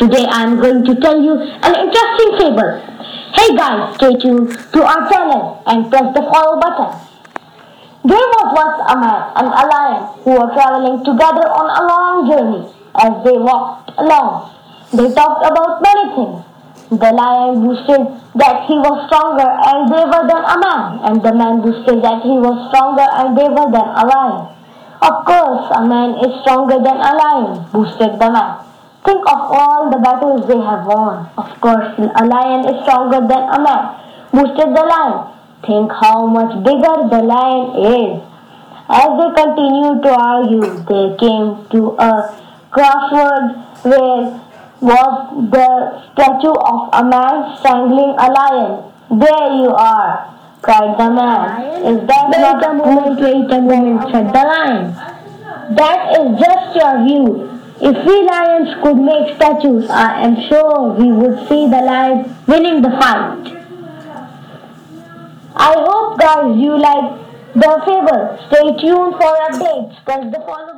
Today I am going to tell you an interesting fable. Hey guys, stay tuned to our channel and press the follow button. There was once a man and a lion who were traveling together on a long journey. As they walked along, they talked about many things. The lion boasted that he was stronger and braver than a man, and the man boasted that he was stronger and braver than a lion. Of course, a man is stronger than a lion, boasted the man. Think of all the battles they have won. Of course, a lion is stronger than a man, Boosted the lion. Think how much bigger the lion is. As they continued to argue, they came to a crossroads where was the statue of a man strangling a lion. There you are, cried the man. Is that Wait not a moment, wait a moment, said the lion. That is just your view. If we lions could make statues, I am sure we would see the lion winning the fight. I hope guys you like the fable. Stay tuned for updates. Press the follow button.